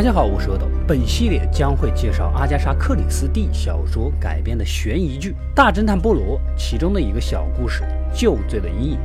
大家好，我是阿斗。本系列将会介绍阿加莎·克里斯蒂小说改编的悬疑剧《大侦探波罗》其中的一个小故事——旧罪的阴影。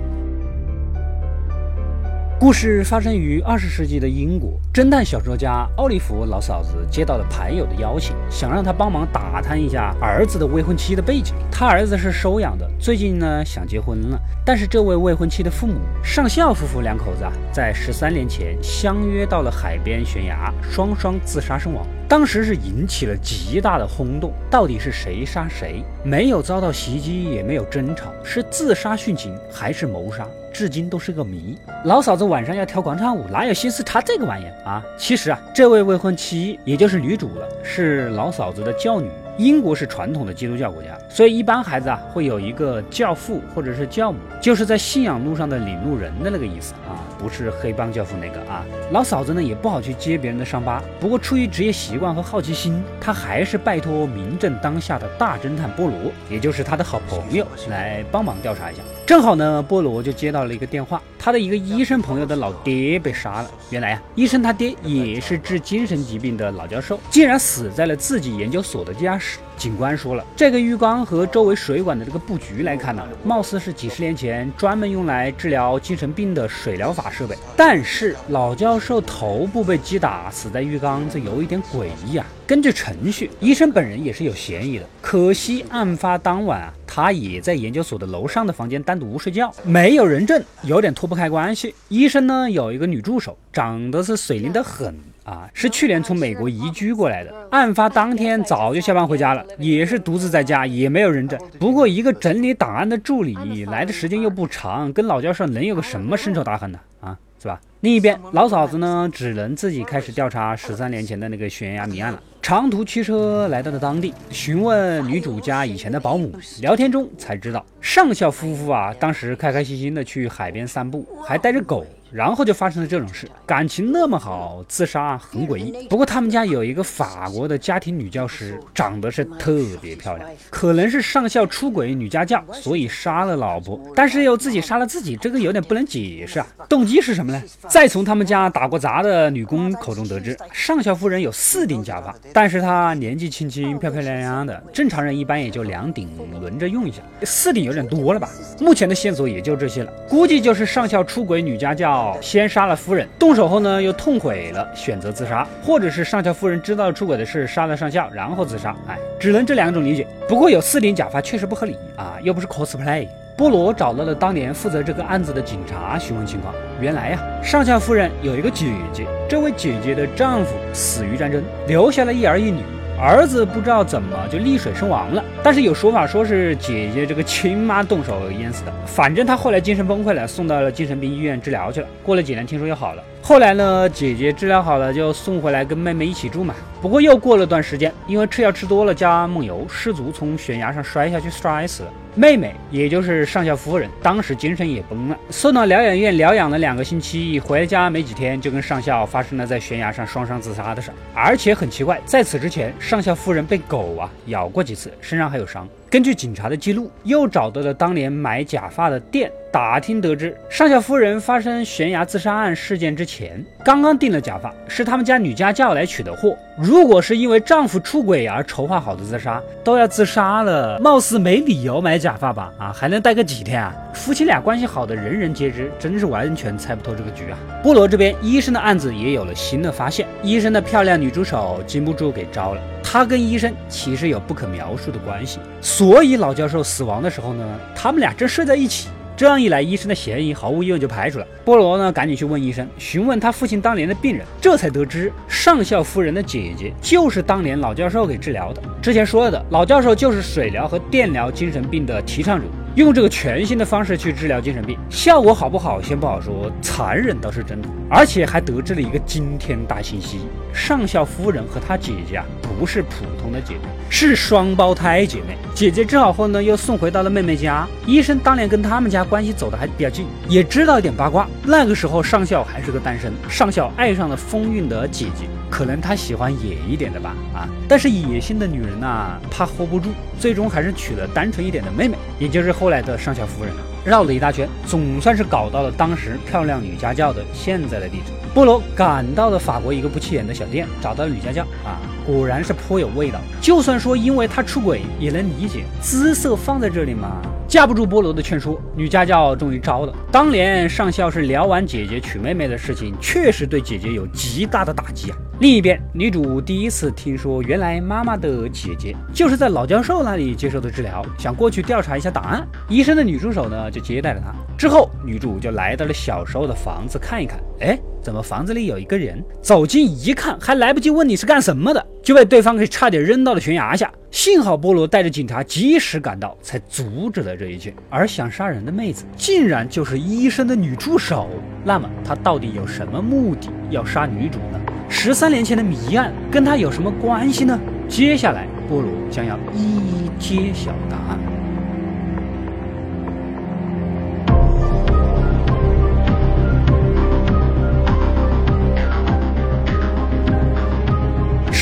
故事发生于二十世纪的英国。侦探小说家奥利弗老嫂子接到了牌友的邀请，想让他帮忙打探一下儿子的未婚妻的背景。他儿子是收养的，最近呢想结婚了。但是这位未婚妻的父母上校夫妇两口子啊，在十三年前相约到了海边悬崖，双双自杀身亡。当时是引起了极大的轰动。到底是谁杀谁？没有遭到袭击，也没有争吵，是自杀殉情还是谋杀？至今都是个谜。老嫂子晚上要跳广场舞，哪有心思查这个玩意儿啊？其实啊，这位未婚妻也就是女主了，是老嫂子的教女。英国是传统的基督教国家，所以一般孩子啊会有一个教父或者是教母，就是在信仰路上的领路人的那个意思啊，不是黑帮教父那个啊。老嫂子呢也不好去揭别人的伤疤，不过出于职业习惯和好奇心，她还是拜托名震当下的大侦探波罗，也就是他的好朋友来帮忙调查一下。正好呢，波罗就接到了一个电话，他的一个医生朋友的老爹被杀了。原来呀，医生他爹也是治精神疾病的老教授，竟然死在了自己研究所的地下室。警官说了，这个浴缸和周围水管的这个布局来看呢，貌似是几十年前专门用来治疗精神病的水疗法设备。但是老教授头部被击打死在浴缸，这有一点诡异啊。根据程序，医生本人也是有嫌疑的。可惜案发当晚啊，他也在研究所的楼上的房间单独睡觉，没有人证，有点脱不开关系。医生呢有一个女助手，长得是水灵得很。啊，是去年从美国移居过来的。案发当天早就下班回家了，也是独自在家，也没有人证。不过一个整理档案的助理来的时间又不长，跟老教授能有个什么深仇大恨呢？啊，是吧？另一边，老嫂子呢，只能自己开始调查十三年前的那个悬崖谜案了。长途驱车来到了当地，询问女主家以前的保姆，聊天中才知道，上校夫妇啊，当时开开心心的去海边散步，还带着狗。然后就发生了这种事，感情那么好，自杀很诡异。不过他们家有一个法国的家庭女教师，长得是特别漂亮，可能是上校出轨女家教，所以杀了老婆，但是又自己杀了自己，这个有点不能解释啊。动机是什么呢？再从他们家打过杂的女工口中得知，上校夫人有四顶假发，但是她年纪轻轻、漂漂亮亮的，正常人一般也就两顶轮着用一下，四顶有点多了吧？目前的线索也就这些了，估计就是上校出轨女家教。先杀了夫人，动手后呢又痛悔了，选择自杀，或者是上校夫人知道出轨的事，杀了上校，然后自杀。哎，只能这两种理解。不过有四顶假发确实不合理啊，又不是 cosplay。波罗找到了当年负责这个案子的警察询问情况，原来呀，上校夫人有一个姐姐，这位姐姐的丈夫死于战争，留下了一儿一女。儿子不知道怎么就溺水身亡了，但是有说法说是姐姐这个亲妈动手淹死的。反正他后来精神崩溃了，送到了精神病医院治疗去了。过了几年，听说又好了。后来呢，姐姐治疗好了就送回来跟妹妹一起住嘛。不过又过了段时间，因为吃药吃多了加梦游，失足从悬崖上摔下去摔死了。妹妹，也就是上校夫人，当时精神也崩了，送到疗养院疗养了两个星期，回家没几天就跟上校发生了在悬崖上双双自杀的？事。而且很奇怪，在此之前，上校夫人被狗啊咬过几次，身上还有伤。根据警察的？记录，又找到了当年买假发的？店。打听得知，上校夫人发生悬崖自杀案事件之前，刚刚订了假发，是他们家女家教来取的？货。如果是因为丈夫出轨而筹划好的？自杀，都要自杀了，貌似没理由买假假发吧？啊，还能戴个几天啊？夫妻俩关系好的人人皆知，真是完全猜不透这个局啊。菠萝这边医生的案子也有了新的发现，医生的漂亮女助手禁不住给招了。她跟医生其实有不可描述的关系，所以老教授死亡的时候呢，他们俩正睡在一起。这样一来，医生的嫌疑毫无疑问就排除了。波罗呢，赶紧去问医生，询问他父亲当年的病人，这才得知上校夫人的姐姐就是当年老教授给治疗的。之前说了的老教授就是水疗和电疗精神病的提倡者。用这个全新的方式去治疗精神病，效果好不好先不好说，残忍倒是真的。而且还得知了一个惊天大信息：上校夫人和她姐姐啊，不是普通的姐妹，是双胞胎姐妹。姐姐治好后呢，又送回到了妹妹家。医生当年跟他们家关系走得还比较近，也知道一点八卦。那个时候上校还是个单身，上校爱上了风韵的姐姐。可能他喜欢野一点的吧，啊！但是野性的女人呐，怕 hold 不住，最终还是娶了单纯一点的妹妹，也就是后。来的上校夫人，绕了一大圈，总算是搞到了当时漂亮女家教的现在的地址。波罗赶到了法国一个不起眼的小店，找到女家教啊，果然是颇有味道。就算说因为他出轨，也能理解，姿色放在这里嘛。架不住波罗的劝说，女家教终于招了。当年上校是聊完姐姐娶妹妹的事情，确实对姐姐有极大的打击啊。另一边，女主第一次听说，原来妈妈的姐姐就是在老教授那里接受的治疗，想过去调查一下档案。医生的女助手呢，就接待了她。之后，女主就来到了小时候的房子看一看，哎。怎么房子里有一个人？走近一看，还来不及问你是干什么的，就被对方给差点扔到了悬崖下。幸好菠萝带着警察及时赶到，才阻止了这一切。而想杀人的妹子，竟然就是医生的女助手。那么她到底有什么目的要杀女主呢？十三年前的谜案跟她有什么关系呢？接下来，菠萝将要一一揭晓答案。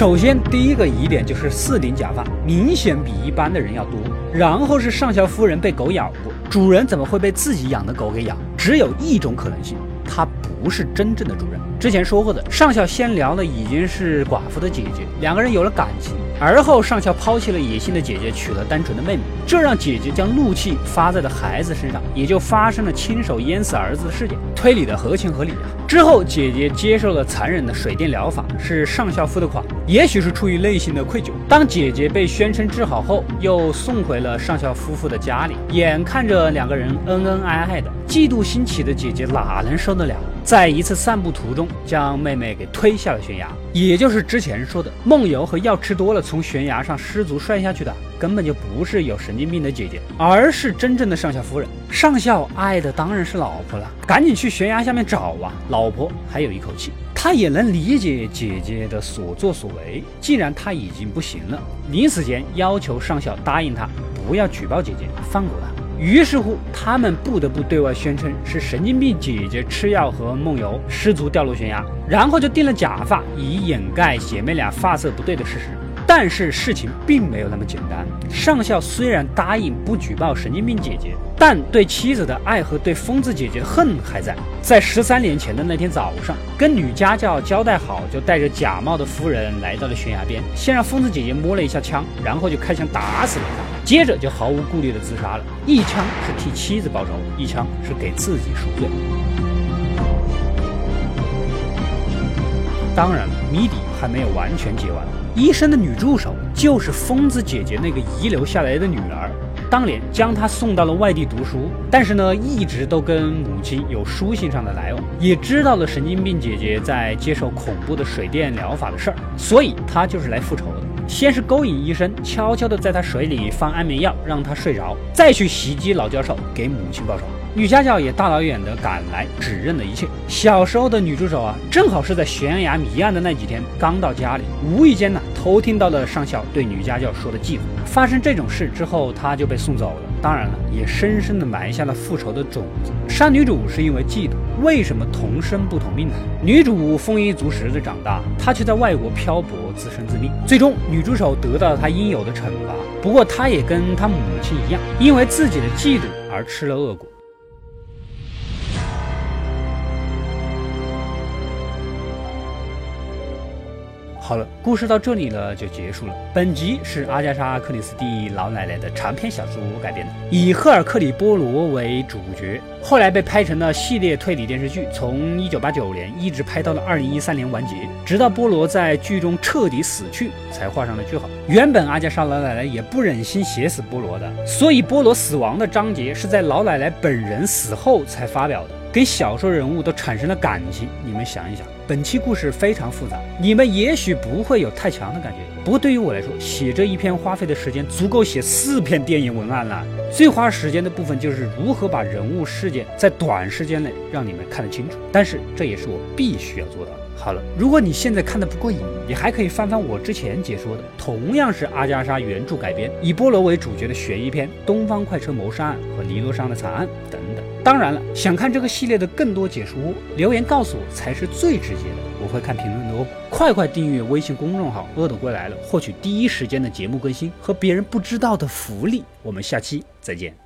首先，第一个疑点就是四顶假发明显比一般的人要多。然后是上校夫人被狗咬过，主人怎么会被自己养的狗给咬？只有一种可能性，他不是真正的主人。之前说过的，上校先聊的已经是寡妇的姐姐，两个人有了感情。而后上校抛弃了野性的姐姐，娶了单纯的妹妹，这让姐姐将怒气发在了孩子身上，也就发生了亲手淹死儿子的事件。推理的合情合理啊。之后姐姐接受了残忍的水电疗法，是上校付的款，也许是出于内心的愧疚。当姐姐被宣称治好后，又送回了上校夫妇的家里，眼看着两个人恩恩爱爱的，嫉妒心起的姐姐哪能受得了？在一次散步途中，将妹妹给推下了悬崖，也就是之前说的梦游和药吃多了从悬崖上失足摔下去的，根本就不是有神经病的姐姐，而是真正的上校夫人。上校爱的当然是老婆了，赶紧去悬崖下面找啊！老婆还有一口气，他也能理解姐姐的所作所为。既然他已经不行了，临死前要求上校答应他不要举报姐姐，放过她。于是乎，他们不得不对外宣称是神经病姐姐吃药和梦游失足掉落悬崖，然后就定了假发，以掩盖姐妹俩发色不对的事实。但是事情并没有那么简单。上校虽然答应不举报神经病姐姐，但对妻子的爱和对疯子姐姐的恨还在。在十三年前的那天早上，跟女家教交代好，就带着假冒的夫人来到了悬崖边，先让疯子姐姐摸了一下枪，然后就开枪打死了她。接着就毫无顾虑的自杀了，一枪是替妻子报仇，一枪是给自己赎罪。当然，谜底还没有完全解完。医生的女助手就是疯子姐姐那个遗留下来的女儿，当年将她送到了外地读书，但是呢，一直都跟母亲有书信上的来往，也知道了神经病姐姐在接受恐怖的水电疗法的事儿，所以她就是来复仇的。先是勾引医生，悄悄地在他水里放安眠药，让他睡着，再去袭击老教授，给母亲报仇。女家教也大老远的赶来，指认了一切。小时候的女助手啊，正好是在悬崖谜案的那几天刚到家里，无意间呢偷听到了上校对女家教说的计划。发生这种事之后，她就被送走了。当然了，也深深的埋下了复仇的种子。杀女主是因为嫉妒，为什么同生不同命呢？女主丰衣足食的长大，她却在外国漂泊，自生自灭。最终，女助手得到了她应有的惩罚。不过，她也跟她母亲一样，因为自己的嫉妒而吃了恶果。好了，故事到这里呢就结束了。本集是阿加莎·克里斯蒂老奶奶的长篇小说改编的，以赫尔克里·波罗为主角，后来被拍成了系列推理电视剧，从1989年一直拍到了2013年完结，直到波罗在剧中彻底死去才画上了句号。原本阿加莎老奶奶也不忍心写死波罗的，所以波罗死亡的章节是在老奶奶本人死后才发表的，跟小说人物都产生了感情。你们想一想。本期故事非常复杂，你们也许不会有太强的感觉。不过对于我来说，写这一篇花费的时间足够写四篇电影文案了。最花时间的部分就是如何把人物事件在短时间内让你们看得清楚。但是这也是我必须要做到的。好了，如果你现在看的不过瘾，你还可以翻翻我之前解说的，同样是阿加莎原著改编，以波罗为主角的悬疑片《东方快车谋杀案》和《尼罗山的惨案》等等。当然了，想看这个系列的更多解说，留言告诉我才是最直接的，我会看评论的哦。快快订阅微信公众号“恶斗归来了”，获取第一时间的节目更新和别人不知道的福利。我们下期再见。